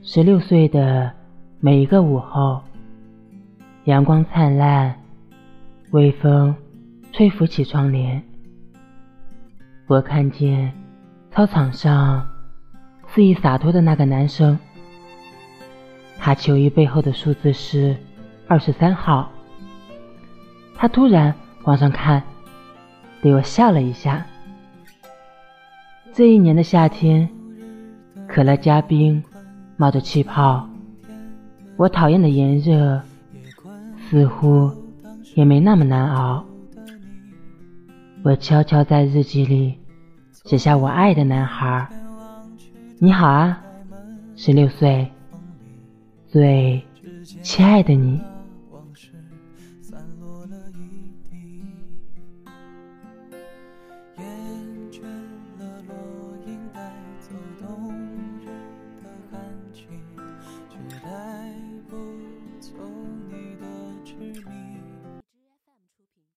十六岁的每一个午后，阳光灿烂，微风吹拂起窗帘，我看见操场上肆意洒脱的那个男生，他球衣背后的数字是二十三号。他突然往上看，对我笑了一下。这一年的夏天，可乐加冰，冒着气泡，我讨厌的炎热似乎也没那么难熬。我悄悄在日记里写下：我爱的男孩，你好啊，十六岁，最亲爱的你。so